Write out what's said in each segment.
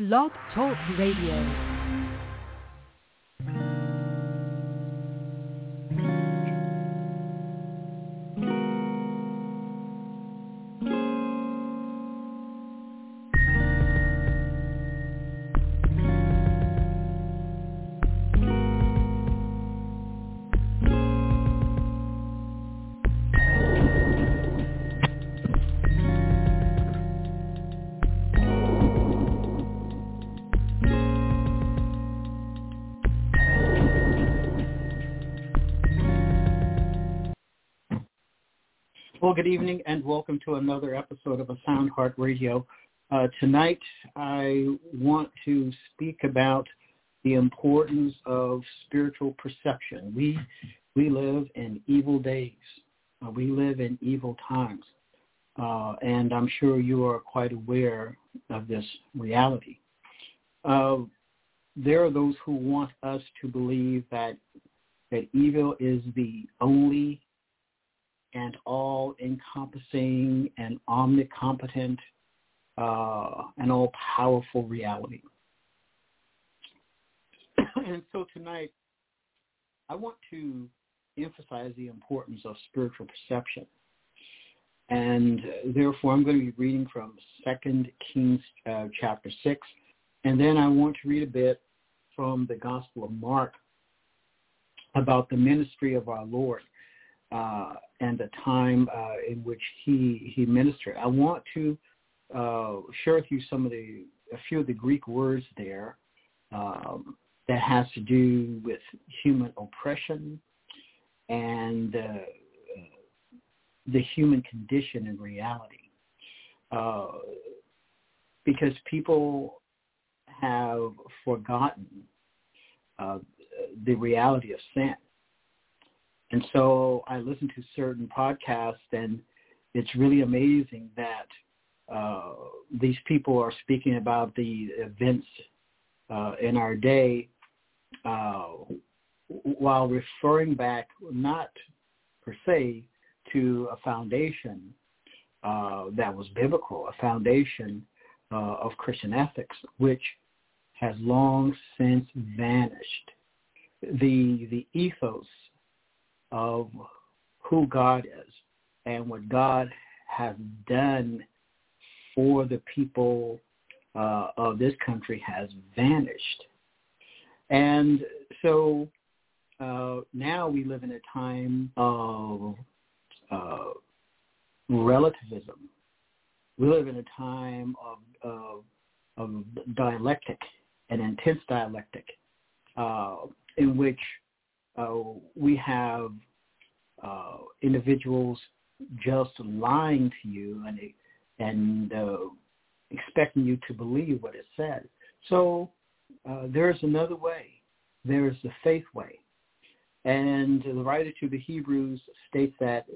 Blog Talk Radio. Well, good evening and welcome to another episode of A Sound Heart Radio. Uh, tonight, I want to speak about the importance of spiritual perception. We we live in evil days. Uh, we live in evil times, uh, and I'm sure you are quite aware of this reality. Uh, there are those who want us to believe that that evil is the only and all-encompassing and omnicompetent uh, and all-powerful reality. and so tonight, I want to emphasize the importance of spiritual perception. And therefore, I'm going to be reading from 2 Kings uh, chapter 6. And then I want to read a bit from the Gospel of Mark about the ministry of our Lord uh, and the time uh, in which he he ministered. I want to uh, share with you some of the a few of the Greek words there um, that has to do with human oppression and uh, the human condition in reality. Uh, because people have forgotten uh, the reality of sin and so I listen to certain podcasts, and it's really amazing that uh, these people are speaking about the events uh, in our day uh, while referring back not per se to a foundation uh, that was biblical, a foundation uh, of Christian ethics, which has long since vanished. The the ethos of who God is and what God has done for the people uh, of this country has vanished. And so uh, now we live in a time of uh, relativism. We live in a time of, of, of dialectic, an intense dialectic, uh, in which we have uh, individuals just lying to you and and uh, expecting you to believe what it said. So uh, there's another way. There's the faith way. And the writer to the Hebrews states that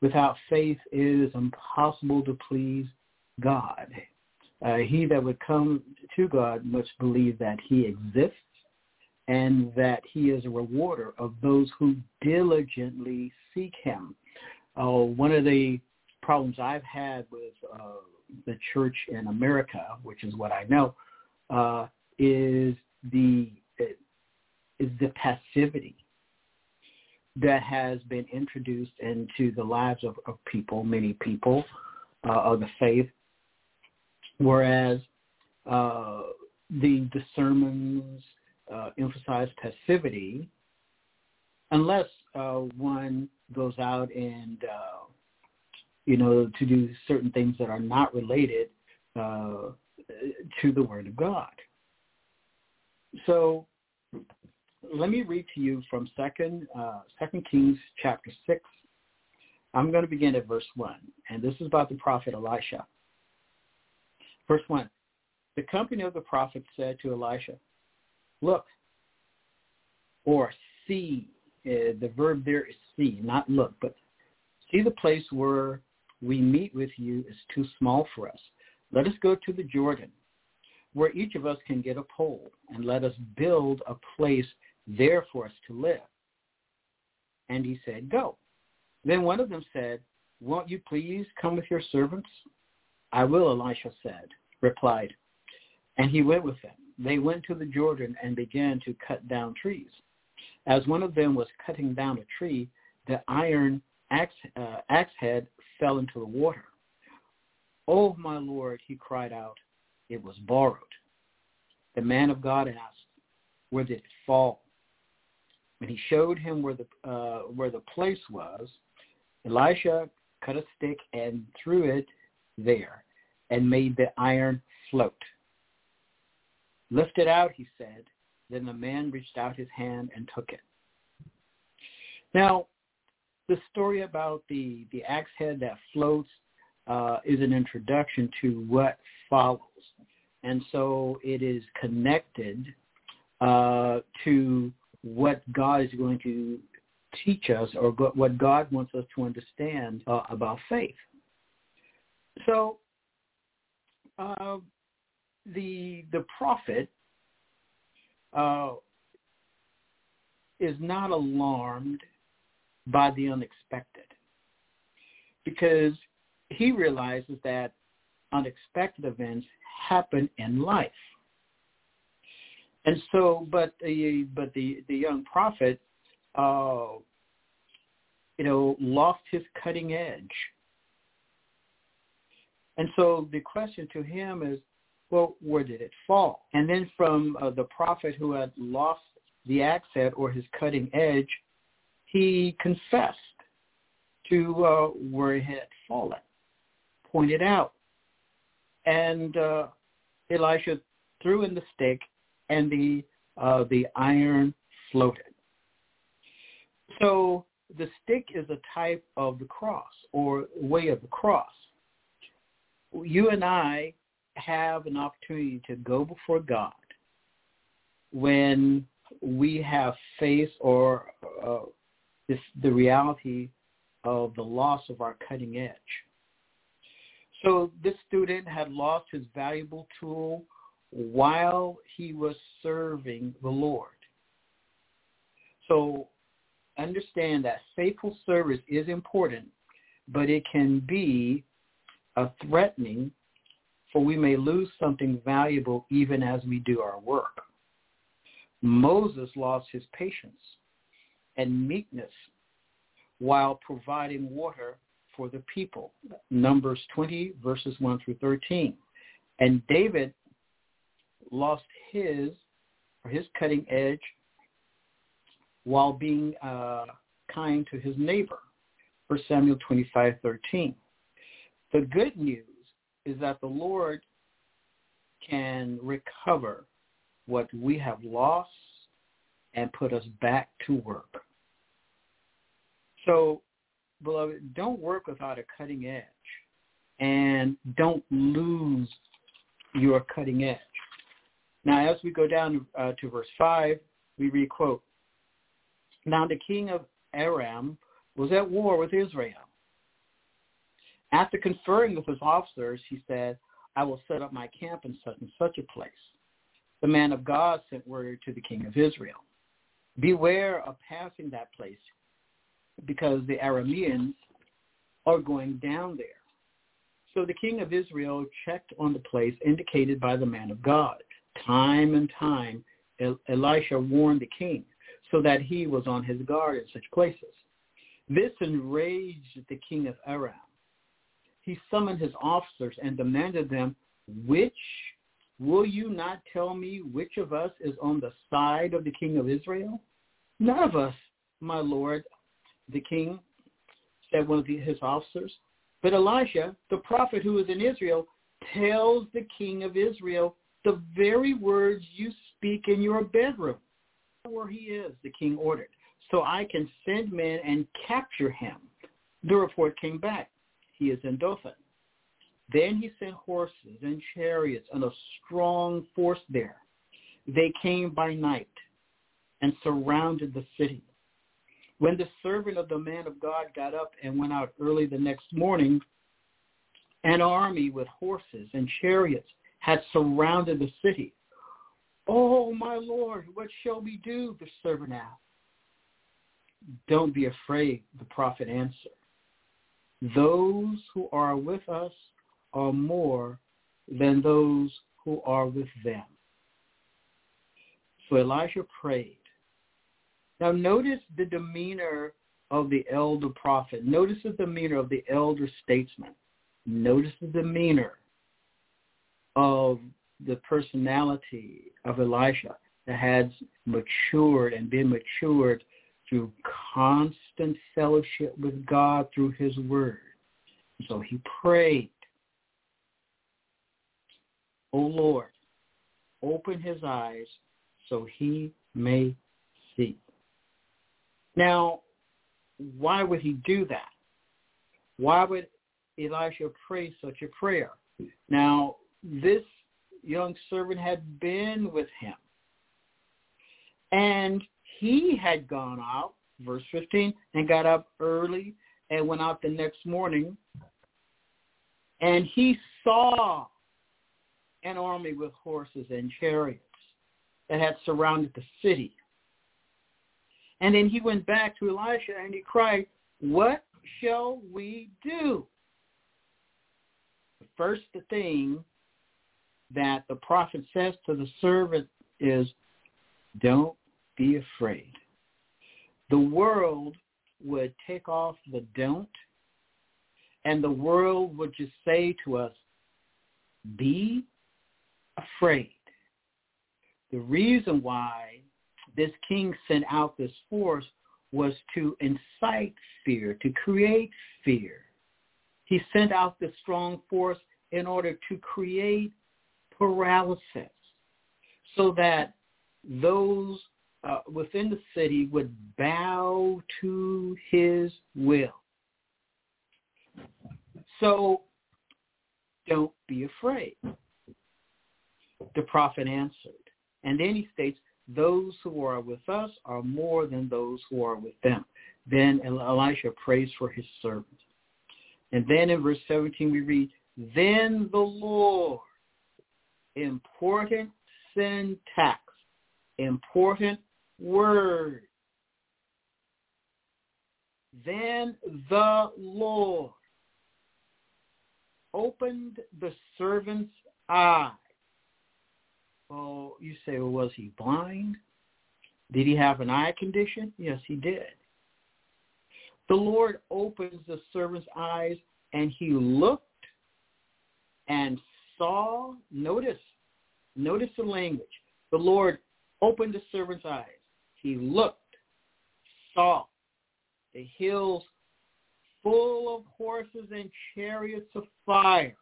without faith it is impossible to please God. Uh, he that would come to God must believe that he exists and that he is a rewarder of those who diligently seek him. Uh, one of the problems I've had with uh, the church in America, which is what I know, uh, is the is the passivity that has been introduced into the lives of, of people, many people uh, of the faith, whereas uh, the, the sermons, uh, emphasize passivity unless uh, one goes out and uh, you know to do certain things that are not related uh, to the Word of God. So let me read to you from Second uh, Second Kings chapter six. I'm going to begin at verse one, and this is about the prophet Elisha. Verse one: The company of the prophets said to Elisha, look or see. Uh, the verb there is see, not look, but see the place where we meet with you is too small for us. Let us go to the Jordan, where each of us can get a pole, and let us build a place there for us to live. And he said, go. Then one of them said, won't you please come with your servants? I will, Elisha said, replied. And he went with them. They went to the Jordan and began to cut down trees. As one of them was cutting down a tree, the iron axe, uh, axe head fell into the water. Oh, my Lord, he cried out, it was borrowed. The man of God asked, where did it fall? And he showed him where the, uh, where the place was. Elisha cut a stick and threw it there and made the iron float. Lift it out, he said. Then the man reached out his hand and took it. Now, the story about the, the axe head that floats uh, is an introduction to what follows. And so it is connected uh, to what God is going to teach us or what God wants us to understand uh, about faith. So uh, the the prophet uh, is not alarmed by the unexpected because he realizes that unexpected events happen in life. And so, but the but the the young prophet, uh, you know, lost his cutting edge. And so the question to him is, well, where did it fall? And then from uh, the prophet who had lost the axe head or his cutting edge, he confessed to uh, where it had fallen, pointed out. And uh, Elisha threw in the stick, and the uh, the iron floated. So the stick is a type of the cross or way of the cross. You and I have an opportunity to go before God when we have faced or uh, this, the reality of the loss of our cutting edge. So this student had lost his valuable tool while he was serving the Lord. So understand that faithful service is important, but it can be a threatening for we may lose something valuable even as we do our work. Moses lost his patience and meekness while providing water for the people. Numbers 20, verses 1 through 13. And David lost his or his cutting edge while being uh, kind to his neighbor. 1 Samuel 25, 13. The good news is that the Lord can recover what we have lost and put us back to work. So, beloved, don't work without a cutting edge and don't lose your cutting edge. Now, as we go down uh, to verse 5, we read, quote, Now the king of Aram was at war with Israel. After conferring with his officers, he said, I will set up my camp in such and such a place. The man of God sent word to the king of Israel, beware of passing that place because the Arameans are going down there. So the king of Israel checked on the place indicated by the man of God. Time and time, Elisha warned the king so that he was on his guard in such places. This enraged the king of Aram he summoned his officers and demanded them, which will you not tell me which of us is on the side of the king of Israel? None of us, my lord, the king, said one of his officers. But Elisha, the prophet who is in Israel, tells the king of Israel the very words you speak in your bedroom. Where he is, the king ordered, so I can send men and capture him. The report came back is in Dothan. Then he sent horses and chariots and a strong force there. They came by night and surrounded the city. When the servant of the man of God got up and went out early the next morning, an army with horses and chariots had surrounded the city. Oh, my Lord, what shall we do? The servant asked. Don't be afraid, the prophet answered. Those who are with us are more than those who are with them. So Elijah prayed. Now notice the demeanor of the elder prophet. Notice the demeanor of the elder statesman. Notice the demeanor of the personality of Elisha that has matured and been matured through constant fellowship with God through his word. So he prayed, O Lord, open his eyes so he may see. Now, why would he do that? Why would Elisha pray such a prayer? Now, this young servant had been with him. And he had gone out, verse 15, and got up early and went out the next morning. And he saw an army with horses and chariots that had surrounded the city. And then he went back to Elisha and he cried, what shall we do? The first thing that the prophet says to the servant is, don't be afraid. The world would take off the don't, and the world would just say to us, be afraid. The reason why this king sent out this force was to incite fear, to create fear. He sent out this strong force in order to create paralysis so that those uh, within the city would bow to his will. So don't be afraid. The prophet answered. And then he states, those who are with us are more than those who are with them. Then Elisha prays for his servant. And then in verse 17 we read, Then the Lord, important syntax, important word. Then the Lord opened the servant's eye Oh, you say, well, was he blind? Did he have an eye condition? Yes, he did. The Lord opens the servant's eyes and he looked and saw, notice, notice the language. The Lord opened the servant's eyes. He looked, saw the hills full of horses and chariots of fire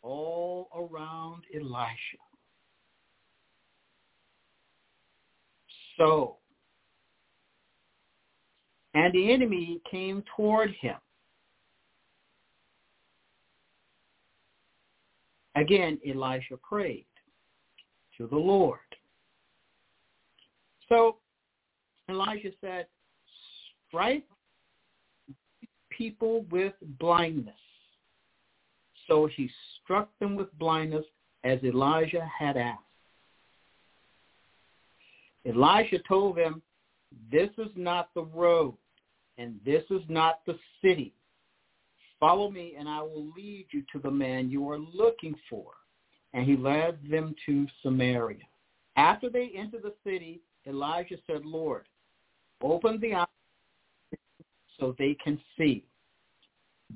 all around Elisha. so. And the enemy came toward him. Again, Elisha prayed to the Lord. So Elijah said, strike people with blindness. So he struck them with blindness as Elijah had asked. Elijah told them, this is not the road and this is not the city. Follow me and I will lead you to the man you are looking for. And he led them to Samaria. After they entered the city, Elijah said, Lord, open the eyes so they can see.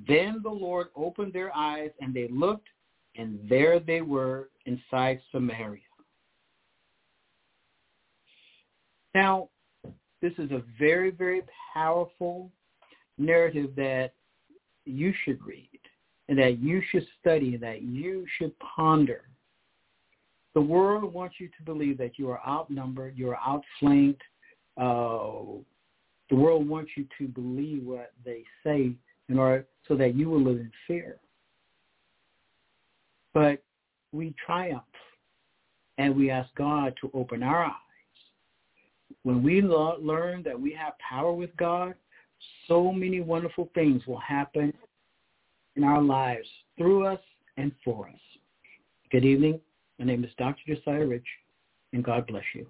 Then the Lord opened their eyes and they looked and there they were inside Samaria. Now, this is a very, very powerful narrative that you should read and that you should study and that you should ponder. The world wants you to believe that you are outnumbered, you are outflanked. Uh, the world wants you to believe what they say in order so that you will live in fear. But we triumph and we ask God to open our eyes when we learn that we have power with God, so many wonderful things will happen in our lives through us and for us. Good evening. My name is Dr. Josiah Rich, and God bless you.